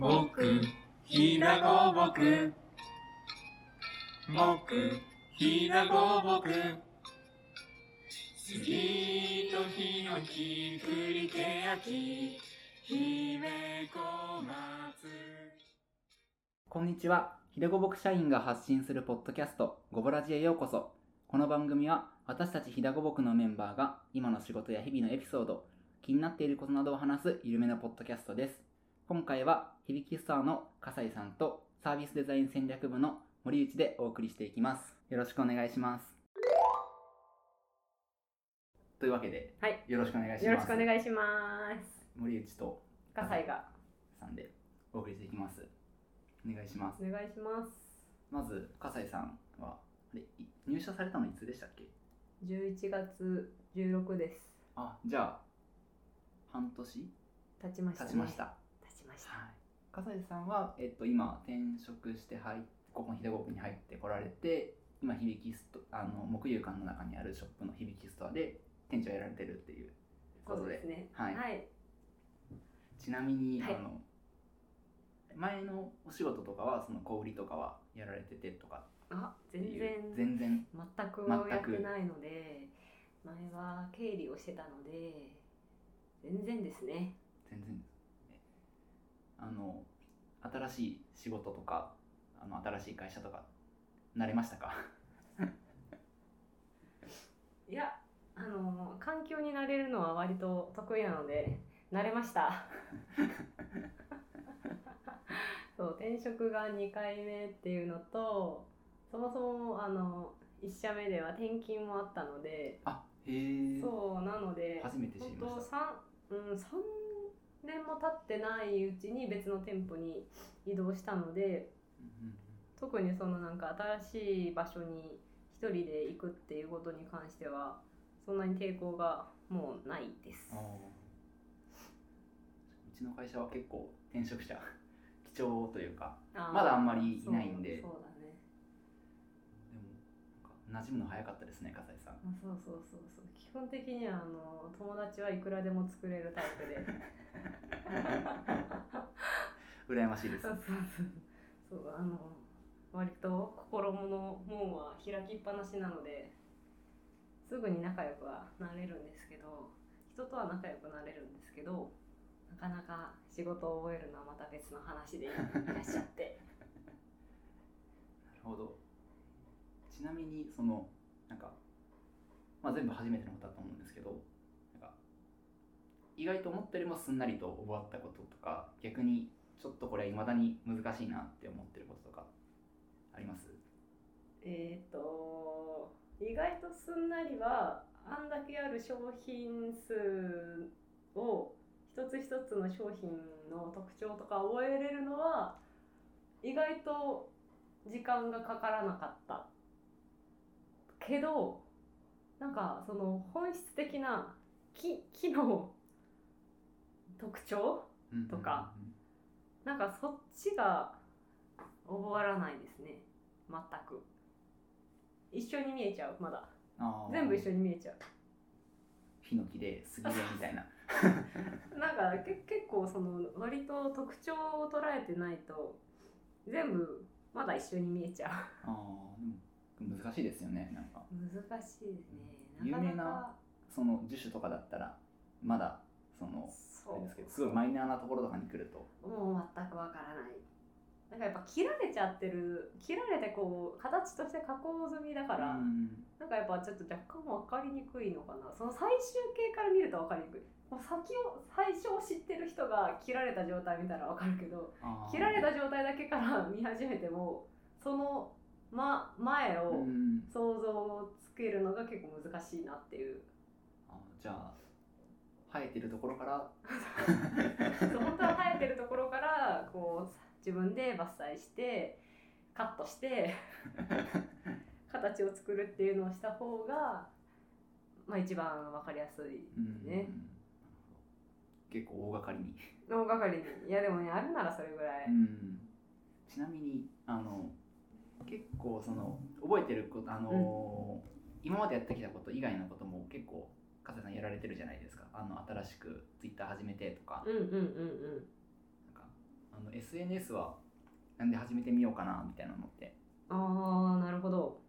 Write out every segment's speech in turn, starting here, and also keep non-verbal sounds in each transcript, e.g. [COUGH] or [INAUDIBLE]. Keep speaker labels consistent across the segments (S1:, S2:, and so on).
S1: 僕、ひなごぼく。僕、ひなごぼく。杉とヒノキ、栗けやき、姫小松。
S2: こんにちは。ひでごぼく社員が発信するポッドキャスト、ごぼらじへようこそ。この番組は、私たちひだごぼくのメンバーが、今の仕事や日々のエピソード、気になっていることなどを話す緩めのポッドキャストです。今回は、響きストアの笠井さんと、サービスデザイン戦略部の森内でお送りしていきます。よろしくお願いします。というわけで、
S3: はい。
S2: よろしくお願いします。
S3: よろしくお願いします。
S2: 森内と
S3: 葛西が
S2: さんでお送りしていきます。お願いします。
S3: お願いします。
S2: まず、笠井さんは、あれ、い入社されたのいつでしたっけ
S3: ？11月16です。
S2: あ、じゃあ、半年？
S3: 経ちました、ね。
S2: 経ちました。。
S3: ました。
S2: はい。笠井さんは、えっと、今、転職して入っここの秀子に入ってこられて、今、響きスト、あの、木遊館の中にあるショップの響きストアで店長やられてるっていうことで。
S3: そうですね。
S2: はい
S3: はい。
S2: ちなみに、
S3: はい
S2: あの、前のお仕事とかは、その小売りとかはやられててとか
S3: あ、全然。
S2: 全然。
S3: 全くやってないので、前は経理をしてたので、全然ですね。
S2: 全然えあの新しい仕事とかあの新しい会社とか慣れましたか？[LAUGHS]
S3: いや、あの、環境になれるのは割と得意なので、慣れました。[LAUGHS] そう、転職が2回目っていうのと、そもそも、あの、1社目では転勤もあったので、
S2: あへえ
S3: そう、なので、
S2: 初めて知りま
S3: 本当
S2: した
S3: 三うん、3年も経ってないうちに別の店舗に移動したので、特にそのなんか新しい場所に一人で行くっていうことに関してはそんなに抵抗がもうないです。
S2: うちの会社は結構転職者 [LAUGHS] 貴重というかまだあんまりいないんで。
S3: そうだね
S2: 馴染むの早かったですね笠井さん。
S3: あそうそうそうそう。基本的にはあの友達はいくらでも作れるタイプで。[LAUGHS]
S2: 羨ましいです。
S3: そうそうそう。そうあの割と心の門は開きっぱなしなのですぐに仲良くはなれるんですけど人とは仲良くなれるんですけどなかなか仕事を覚えるのはまた別の話でいらっしゃって。[LAUGHS]
S2: なるほどちなみにそのなんか、まあ、全部初めてのことだと思うんですけどなんか意外と思ったよりもすんなりと覚わったこととか逆にちょっとこれいまだに難しいなって思ってることとかあります？
S3: えっと意外とすんなりはあんだけある商品数を一つ一つの商品の特徴とか覚えれるのは意外と時間がかからなかったけどなんかその本質的な機機能特徴とかなんかそっちが覚わらないですね。全く。一緒に見えちゃうまだ。全部一緒に見えちゃう。
S2: ヒノキで杉でみたいな。[LAUGHS]
S3: なんかけ結構その割と特徴を捉えてないと全部まだ一緒に見えちゃ
S2: あーでも難しいですよねなんか。
S3: う難しいですね。
S2: 有名なその樹種とかだったらまだその
S3: そう。
S2: あれですけどすごいマイナーなところとかに来ると。
S3: もう全くわからない。なんかやっぱ切られちゃってる切られてこう形として加工済みだから、
S2: うん。
S3: なんかやっぱちょっと若干分かりにくいのかな。その最終形から見ると分かりにくい。もう先を最初を知ってる人が切られた状態見たら分かるけど切られた状態だけから見始めてもその、ま、前を
S2: うん。
S3: 想像をつけるのが結構難しいなっていう。
S2: あじゃあ生えてるところから？[LAUGHS]
S3: そう本当は生えてるところからこう自分で伐採してカットして [LAUGHS] 形を作るっていうのをした方が、まあ、一番分かりやすい
S2: うん。
S3: ね
S2: 結構大掛かりに、
S3: 大掛かりに。いやでもねあるならそれぐらい、
S2: うん。ちなみにあの結構その覚えてることあの、今までやってきたこと以外のことも結構加瀬さんやられてるじゃないですか。あの新しくツイッター始めてとか,、
S3: うんうんうんうん。
S2: なんかあの SNS はなんで始めてみようかなみたいなのって。
S3: ああなるほど。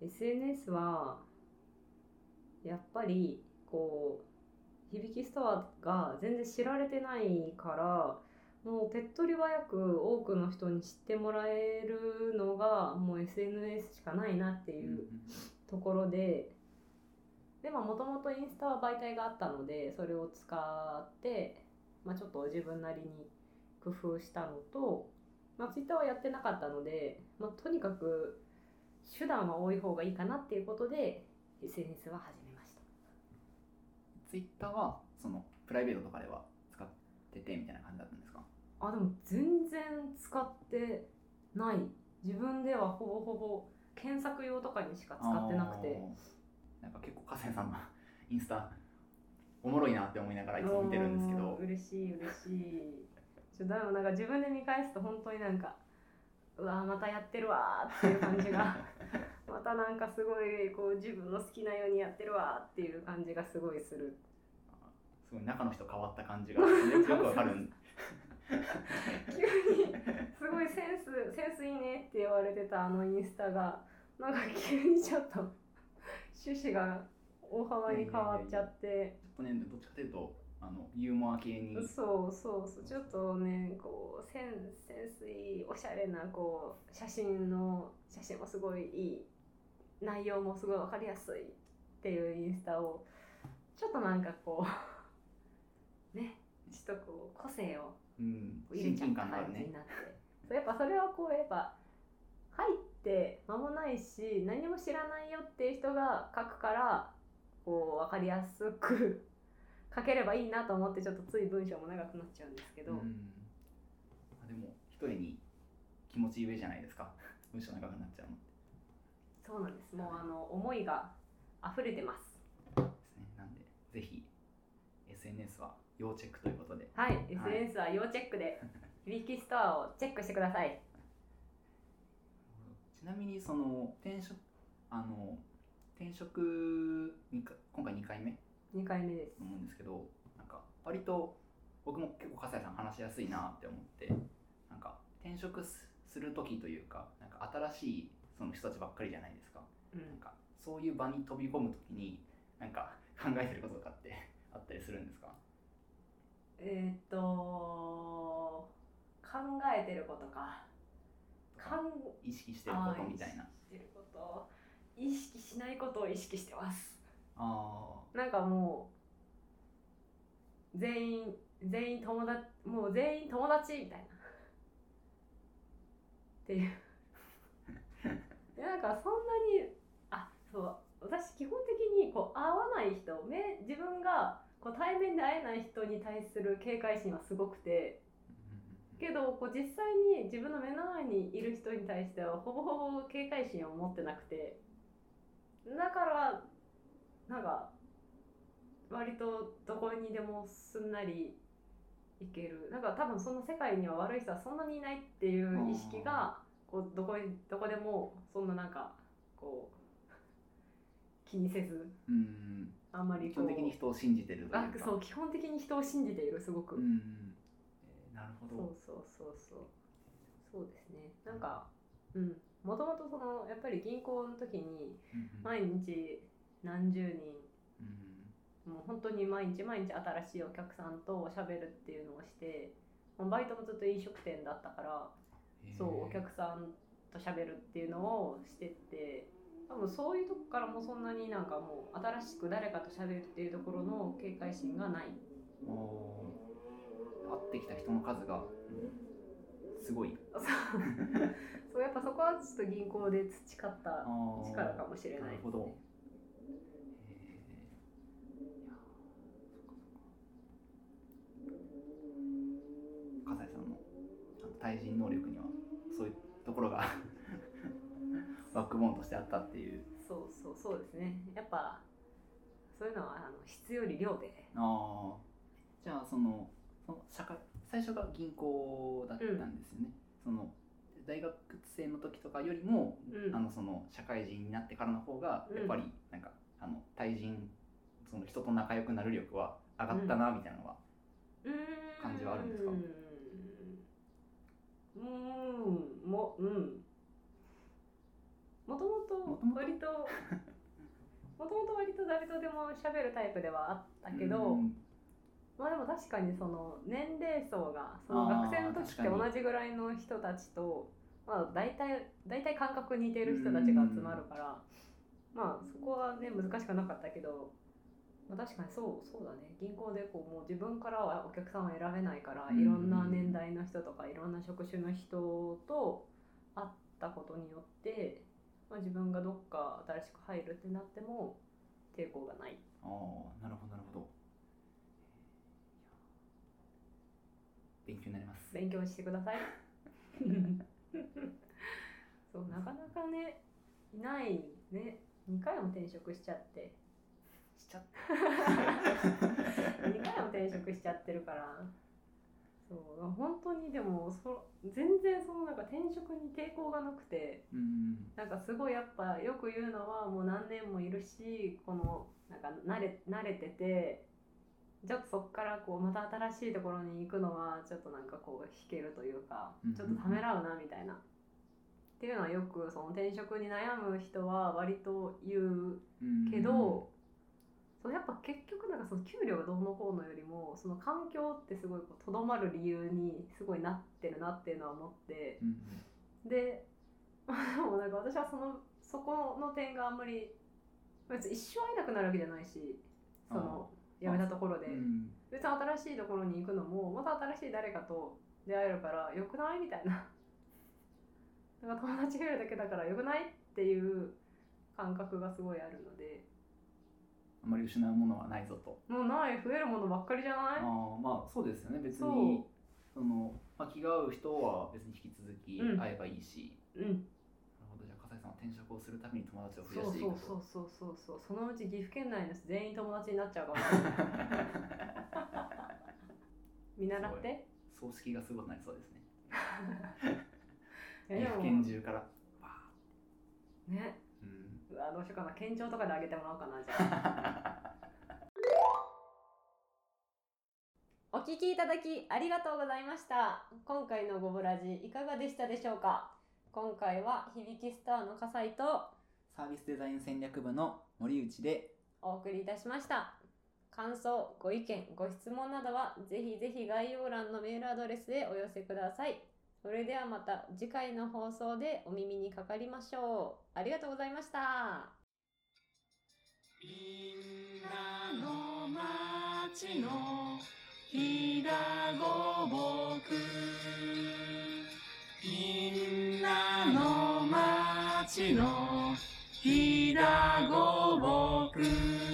S3: SNS はやっぱりこう響きストアが全然知られてないからもう手っ取り早く多くの人に知ってもらえるのがもう SNS しかないなっていうところででもともとインスタは媒体があったのでそれを使って、まあ、ちょっと自分なりに工夫したのと、まあ、ツイッターはやってなかったので、まあ、とにかく手段は多い方がいいかなっていうことで SNS は始めました。
S2: ツイッターはそのプライベートとかでは使っててみたいな感じだったんですか？
S3: あでも全然使ってない。自分ではほぼほぼ検索用とかにしか使ってなくて。
S2: なんか結構加瀬さんのインスタおもろいなって思いながらいつも見てるんですけど。
S3: うん嬉しい嬉しい。ちょでもなんか自分で見返すと本当になんかうわまたやってるわーっていう感じが。[LAUGHS] またなんかすごいこう自分の好きなようにやってるわーっていう感じがすごいする。
S2: すごい中の人変わった感じがよくわかるん [LAUGHS]
S3: 急にすごいセンスセンスいいねって言われてたあのインスタがなんか急にちょっと趣旨が大幅に変わっちゃって。
S2: ちょっとねどっちかというとあのユーモア系に。
S3: そうそうそう。ちょっとねこうセンセンスいいおしゃれなこう写真の写真もすごいいい内容もすごい分かりやすいっていうインスタをちょっとなんかこうねちょっとこう個性を
S2: うん、
S3: 入れちゃった
S2: 親近
S3: 感じになって。そうやっぱそれはこうやっぱ入って間もないし何も知らないよっていう人が書くからこう分かりやすく [LAUGHS] 書ければいいなと思ってちょっとつい文章も長くなっちゃうんですけど、
S2: うん。あでも一重に気持ち上じゃないですか。[LAUGHS] 文章長くなっちゃうの
S3: そうなんです。もうあの思いが溢れてます。
S2: ですね。なんでぜひ SNS は要チェックということで。
S3: はい、SNS は要チェックで [LAUGHS] 響きストアをチェックしてください。
S2: ちなみにその転職あの転職にか今回2回目
S3: ？2回目です。
S2: と思うんですけどなんか割と僕も結構笠井さん話しやすいなって思ってなんか転職すする時というかなんか新しいその人たちばっかりじゃないですか。
S3: う
S2: なんかそういう場に飛び込む時になんか考えてることとかってあったりするんですか？
S3: えーっと考えてることか。か。ん
S2: 意識してることみたいな。
S3: 意識してること。意識しないことを意識してます。
S2: あ
S3: なんかもう全員全員友達もう全員友達みたいな。っていう。[LAUGHS] でなんかそんなにあそう。私基本的にこう会わない人目自分がこう対面で会えない人に対する警戒心はすごくて
S2: ー
S3: けどこう実際に自分の目の前にいる人に対してはほぼほぼ警戒心を持ってなくてだからなんか割とどこにでもすんなりいける。なんか多分その世界には悪い人はそんなにいないっていう意識がこうどこにどこでもそんななんかこう気にせず
S2: うん。
S3: あんまり
S2: 基本的に人を信じてる
S3: あそう基本的に人を信じているすごく。
S2: うんえーなるほど。
S3: そうそうそうそう。そうですね。なんかうん。もともとそのやっぱり銀行の時に毎日何十人
S2: うん。
S3: もう本当に毎日毎日新しいお客さんと喋るっていうのをしてもうバイトもずっと飲食店だったから
S2: へー。
S3: そうお客さんと喋るっていうのをしてって多分そういうとこからもそんなになんかもう新しく誰かと喋るっていうところの警戒心がない。
S2: 会ってきた人の数が、うんすごい。[LAUGHS]
S3: そう。やっぱそこはちょっと銀行で培った力かもしれないです、ね、
S2: なるほど。さんの対人能力にはそういうところがバックボーンとしてあったっていう。
S3: そうそうそうですね。やっぱそういうのはあの質より量で。
S2: ああじゃあそのその社会最初が銀行だったんですよね、その大学生の時とかよりも、
S3: うん。
S2: あのその社会人になってからの方が
S3: うん。
S2: やっぱりなんか、あの対人その人と仲良くなる力は上がったなみたいなのは、感じはあるんですか？
S3: うーん。もうんもともと割ともともと割と誰とでも喋るタイプではあったけど、
S2: うん
S3: まあでも確かにその年齢層がその学生の時って同じぐらいの人たちとまあ大体大体感覚似てる人たちが集まるからまあそこはね難しくなかったけど、まあ、確かにそうそうだね。銀行でこうもう自分からはお客さんを選べないから
S2: うん
S3: いろんな年代の人とかいろんな職種の人と会ったことによって、まあ、自分がどっか新しく入るってなっても抵抗がない。
S2: ああなるほどなるほど。勉強になります。
S3: 勉強してください。[LAUGHS] そうなかなかねいないね。2回も転職しちゃって。
S2: しちゃっ
S3: 2 [LAUGHS] 回も転職しちゃってるからそう本当にでもそ全然そのなんか転職に抵抗がなくて
S2: うん。
S3: なんかすごいやっぱよく言うのはもう何年もいるしこのなんか慣れ慣れててちょっとそこからこうまた新しいところに行くのはちょっとなんかこう引けるというか
S2: うん。
S3: ちょっとためらうなみたいな。っていうのはよくその転職に悩む人は割と言う
S2: うん。
S3: けど、そうやっぱ結局なんかその給料がどうのこうのよりもその環境ってすごいとどまる理由にすごいなってるなっていうのは思って。
S2: うん
S3: でで [LAUGHS] もなんか私はそのそこの点があんまり別に一生会えなくなるわけじゃないしその辞めたところで、
S2: うん。
S3: 別に新しいところに行くのもまた新しい誰かと出会えるからよくないみたいな。[LAUGHS] なんか友達がいるだけだからよくないっていう感覚がすごいあるので
S2: あまり失うものはないぞと。
S3: もうない増えるものばっかりじゃない？
S2: ああまあそうですよね。別にその、まあ、気が合う人は別に引き続き
S3: うん。
S2: 会えばいいし、
S3: うん。
S2: なるほど。じゃあ笠井さんは転職をするために友達を増やしていくと。
S3: そうそうそうそうそう。そのうち岐阜県内の人全員友達になっちゃうかも。しれない見習って。
S2: 葬式がすごくなりそうですね。[LAUGHS] 岐阜県中からバ
S3: ねわどうしようかな。県庁とかであげてもらおうかなじゃあ。[LAUGHS] お聞きいただきありがとうございました。今回のゴブラジいかがでしたでしょうか？今回は響きスターの笠井と
S2: サービスデザイン戦略部の森内で
S3: お送りいたしました。感想ご意見ご質問などはぜひぜひ概要欄のメールアドレスへお寄せくださいそれではまた次回の放送でお耳にかかりましょう。ありがとうございました。
S1: みんなの町のひだごぼく。みんなの町のひだごぼく。